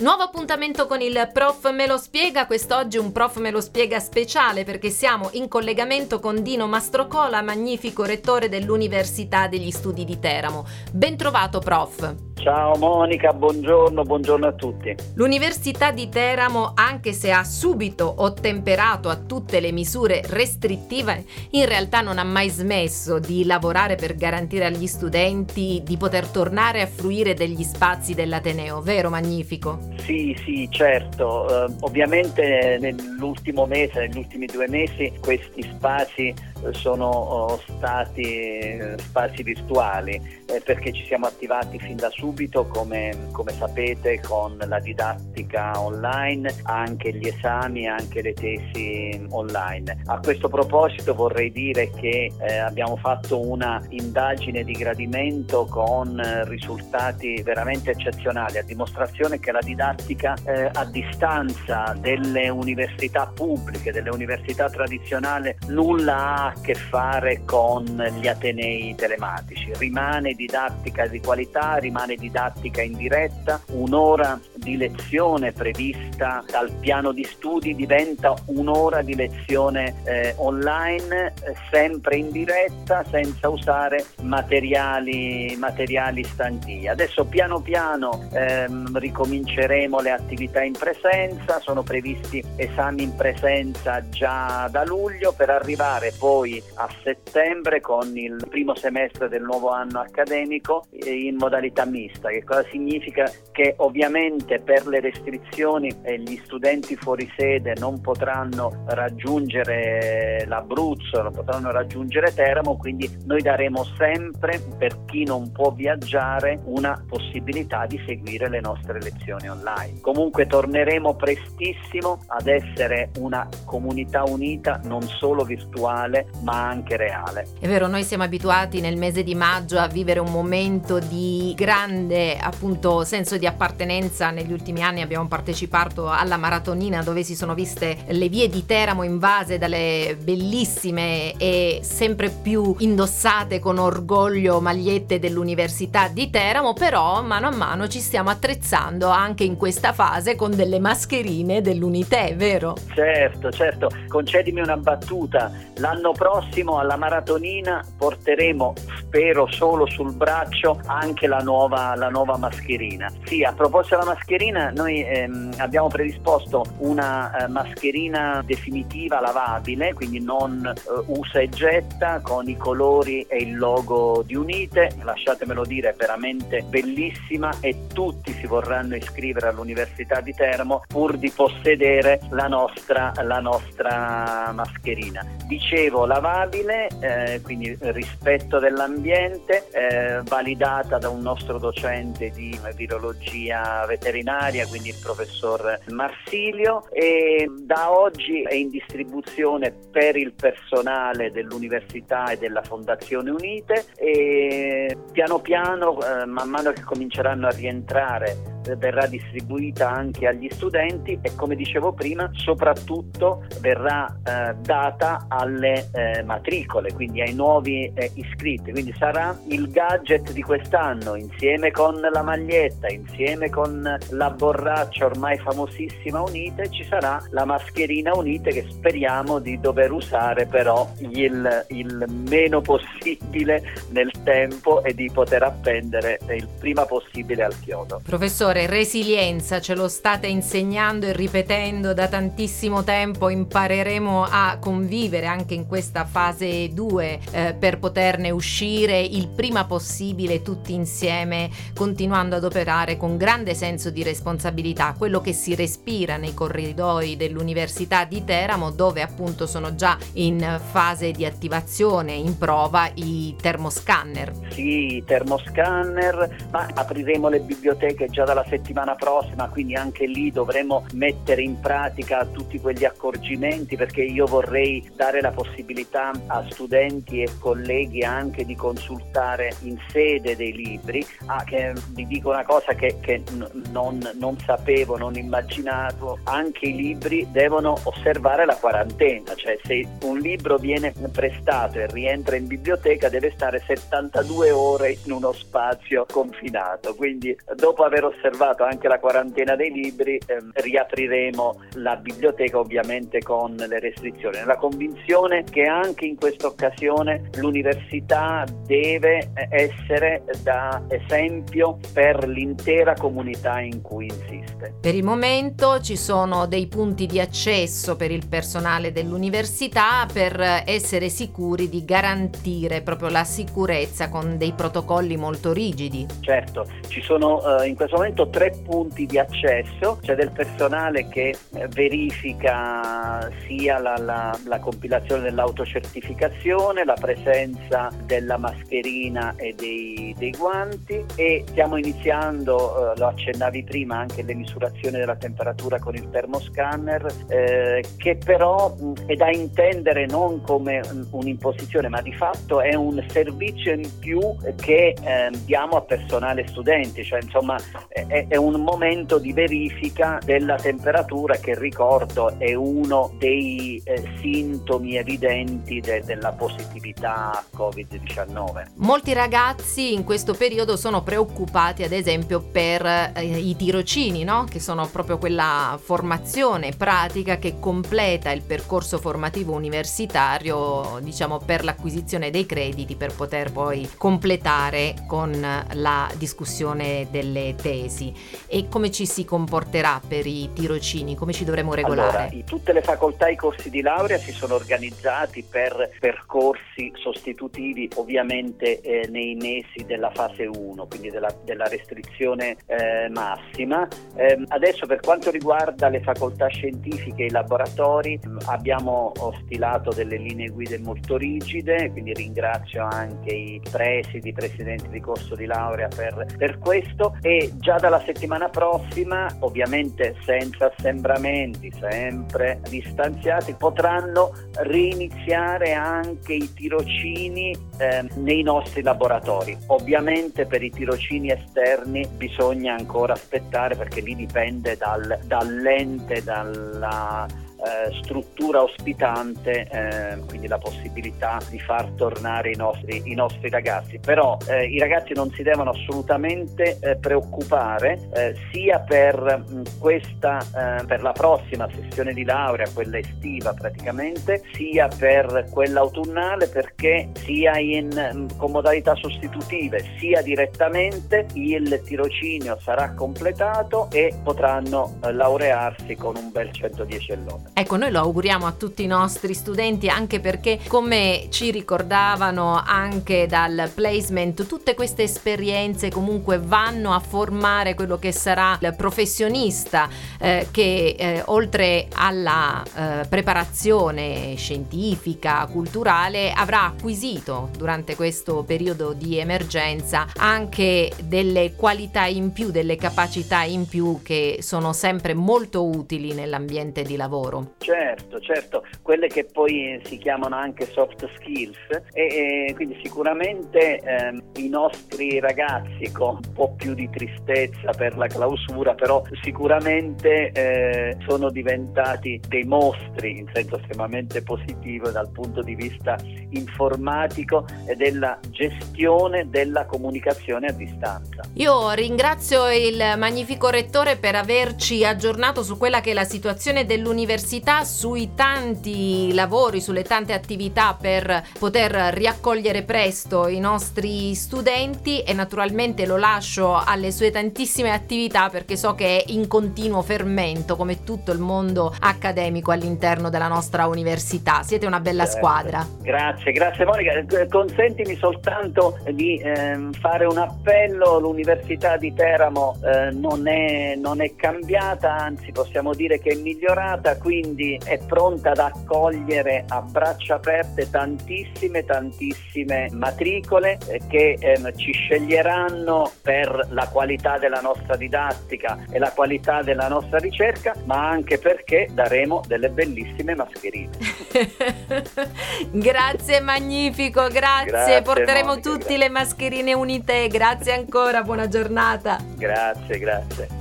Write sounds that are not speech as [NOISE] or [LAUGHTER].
Nuovo appuntamento con il Prof Me lo spiega, quest'oggi un Prof Me lo spiega speciale perché siamo in collegamento con Dino Mastrocola, magnifico rettore dell'Università degli Studi di Teramo. Bentrovato Prof. Ciao Monica, buongiorno, buongiorno a tutti. L'Università di Teramo, anche se ha subito ottemperato a tutte le misure restrittive, in realtà non ha mai smesso di lavorare per garantire agli studenti di poter tornare a fruire degli spazi dell'Ateneo, vero Magnifico? Sì, sì, certo. Uh, ovviamente nell'ultimo mese, negli ultimi due mesi, questi spazi sono oh, stati eh, spazi virtuali eh, perché ci siamo attivati fin da subito, come, come, sapete, con la didattica online, anche gli esami, anche le tesi online. A questo proposito vorrei dire che eh, abbiamo fatto una indagine di gradimento con risultati veramente eccezionali, a dimostrazione che la didattica eh, a distanza delle università pubbliche, delle università tradizionali, nulla ha a che fare con gli atenei telematici, rimane didattica di qualità, rimane didattica in diretta, un'ora di lezione prevista dal piano di studi diventa un'ora di lezione eh, online, eh, sempre in diretta, senza usare materiali, materiali stanchi. Adesso piano piano ehm, ricominceremo le attività in presenza, sono previsti esami in presenza già da luglio per arrivare poi a settembre con il primo semestre del nuovo anno accademico in modalità mista. Che cosa significa? Che ovviamente per le restrizioni gli studenti fuori sede non potranno raggiungere l'Abruzzo, non potranno raggiungere Teramo, quindi noi daremo sempre per chi non può viaggiare una possibilità di seguire le nostre lezioni online. Comunque torneremo prestissimo ad essere una comunità unita non solo virtuale ma anche reale. È vero, noi siamo abituati nel mese di maggio a vivere un momento di grande appunto senso di appartenenza. Negli ultimi anni abbiamo partecipato alla maratonina dove si sono viste le vie di Teramo invase dalle bellissime e sempre più indossate con orgoglio magliette dell'Università di Teramo, però mano a mano ci stiamo attrezzando anche in questa fase con delle mascherine dell'Unité, vero? Certo, certo. Concedimi una battuta. L'anno prossimo alla maratonina porteremo, spero solo sul braccio, anche la nuova, la nuova mascherina. Sì, a proposito della mascherina, noi ehm, abbiamo predisposto una eh, mascherina definitiva lavabile, quindi non eh, usa e getta, con i colori e il logo di Unite. Lasciatemelo dire, è veramente bellissima e tutti si vorranno iscrivere all'Università di Teramo pur di possedere la nostra, la nostra mascherina. Dicevo, lavabile, eh, quindi rispetto dell'ambiente, eh, validata da un nostro docente di virologia veterinaria, quindi il professor Marsilio, e da oggi è in distribuzione per il personale dell'Università e della Fondazione Unite e piano piano, eh, man mano che cominceranno a rientrare verrà distribuita anche agli studenti e come dicevo prima soprattutto verrà eh, data alle eh, matricole, quindi ai nuovi eh, iscritti, quindi sarà il gadget di quest'anno insieme con la maglietta, insieme con la borraccia ormai famosissima Unite, ci sarà la mascherina Unite che speriamo di dover usare però il, il meno possibile nel tempo e di poter appendere il prima possibile al chiodo. Professore Professore, resilienza ce lo state insegnando e ripetendo da tantissimo tempo, impareremo a convivere anche in questa fase 2 eh, per poterne uscire il prima possibile tutti insieme, continuando ad operare con grande senso di responsabilità, quello che si respira nei corridoi dell'Università di Teramo dove appunto sono già in fase di attivazione, in prova i termoscanner. Sì, i termoscanner, ma apriremo le biblioteche già dalla la settimana prossima, quindi anche lì dovremo mettere in pratica tutti quegli accorgimenti perché io vorrei dare la possibilità a studenti e colleghi anche di consultare in sede dei libri. Ah, che, vi dico una cosa che, che non, non sapevo, non immaginavo, anche i libri devono osservare la quarantena, cioè se un libro viene prestato e rientra in biblioteca deve stare 72 ore in uno spazio confinato, quindi dopo aver osservato osservato anche la quarantena dei libri, ehm, riapriremo la biblioteca ovviamente con le restrizioni, nella convinzione che anche in questa occasione l'università deve essere da esempio per l'intera comunità in cui insiste. Per il momento ci sono dei punti di accesso per il personale dell'università per essere sicuri di garantire proprio la sicurezza con dei protocolli molto rigidi. Certo, ci sono eh, in questo momento tre punti di accesso, c'è del personale che eh, verifica sia la, la, la compilazione dell'autocertificazione, la presenza della mascherina e dei, dei guanti e stiamo iniziando, eh, lo accennavi prima, anche le misurazioni della temperatura con il termoscanner eh, che però è da intendere non come un'imposizione ma di fatto è un servizio in più che eh, diamo a personale studenti, cioè insomma è, è, un momento di verifica della temperatura che ricordo è uno dei eh, sintomi evidenti de, della positività Covid-19. Molti ragazzi in questo periodo sono preoccupati ad esempio per eh, i tirocini, no? che sono proprio quella formazione pratica che completa il percorso formativo universitario diciamo per l'acquisizione dei crediti per poter poi completare con la discussione delle tesi e come ci si comporterà per i tirocini, come ci dovremo regolare? Allora, tutte le facoltà e i corsi di laurea si sono organizzati per percorsi sostitutivi ovviamente eh, nei mesi della fase 1, quindi della, della restrizione eh, massima. Eh, adesso per quanto riguarda le facoltà scientifiche e i laboratori abbiamo stilato delle linee guida molto rigide, quindi ringrazio anche i presidi, i presidenti di corso di laurea per, per questo e già dalla settimana prossima, ovviamente senza assembramenti, sempre distanziati, potranno riniziare anche i tirocini eh, nei nostri laboratori. Ovviamente per i tirocini esterni bisogna ancora aspettare perché lì dipende dal, dall'ente, dalla eh, struttura ospitante, eh, quindi la possibilità di far tornare i nostri, i nostri ragazzi. Però eh, i ragazzi non si devono assolutamente eh, preoccupare eh, sia per mh, questa, eh, per la prossima sessione di laurea, quella estiva praticamente, sia per quella autunnale perché sia in, mh, con modalità sostitutive sia direttamente il tirocinio sarà completato e potranno laurearsi con un bel 110 e lode. Ecco, noi lo auguriamo a tutti i nostri studenti anche perché come ci ricordavano anche dal placement, tutte queste esperienze comunque vanno a formare quello che sarà il professionista eh, che eh, oltre alla eh, preparazione scientifica, culturale, avrà acquisito durante questo periodo di emergenza anche delle qualità in più, delle capacità in più che sono sempre molto utili nell'ambiente di lavoro. Certo, certo, quelle che poi si chiamano anche soft skills e, e quindi sicuramente ehm, i nostri ragazzi con un po' più di tristezza per la clausura, però sicuramente eh, sono diventati dei mostri in senso estremamente positivo dal punto di vista informatico e della gestione della comunicazione a distanza. Io ringrazio il magnifico rettore per averci aggiornato su quella che è la situazione dell'università università sui tanti lavori, sulle tante attività per poter riaccogliere presto i nostri studenti e naturalmente lo lascio alle sue tantissime attività perché so che è in continuo fermento come tutto il mondo accademico all'interno della nostra università. Siete una bella certo. squadra. Grazie, grazie Monica. Consentimi soltanto di eh, fare un appello. L'Università di Teramo eh, non, è, non è cambiata, anzi possiamo dire che è migliorata, quindi quindi è pronta ad accogliere a braccia aperte tantissime, tantissime matricole che ehm, ci sceglieranno per la qualità della nostra didattica e la qualità della nostra ricerca, ma anche perché daremo delle bellissime mascherine. [LAUGHS] grazie magnifico, grazie. grazie Porteremo Monica, tutti grazie. le mascherine unite. Grazie ancora, buona giornata. Grazie, grazie.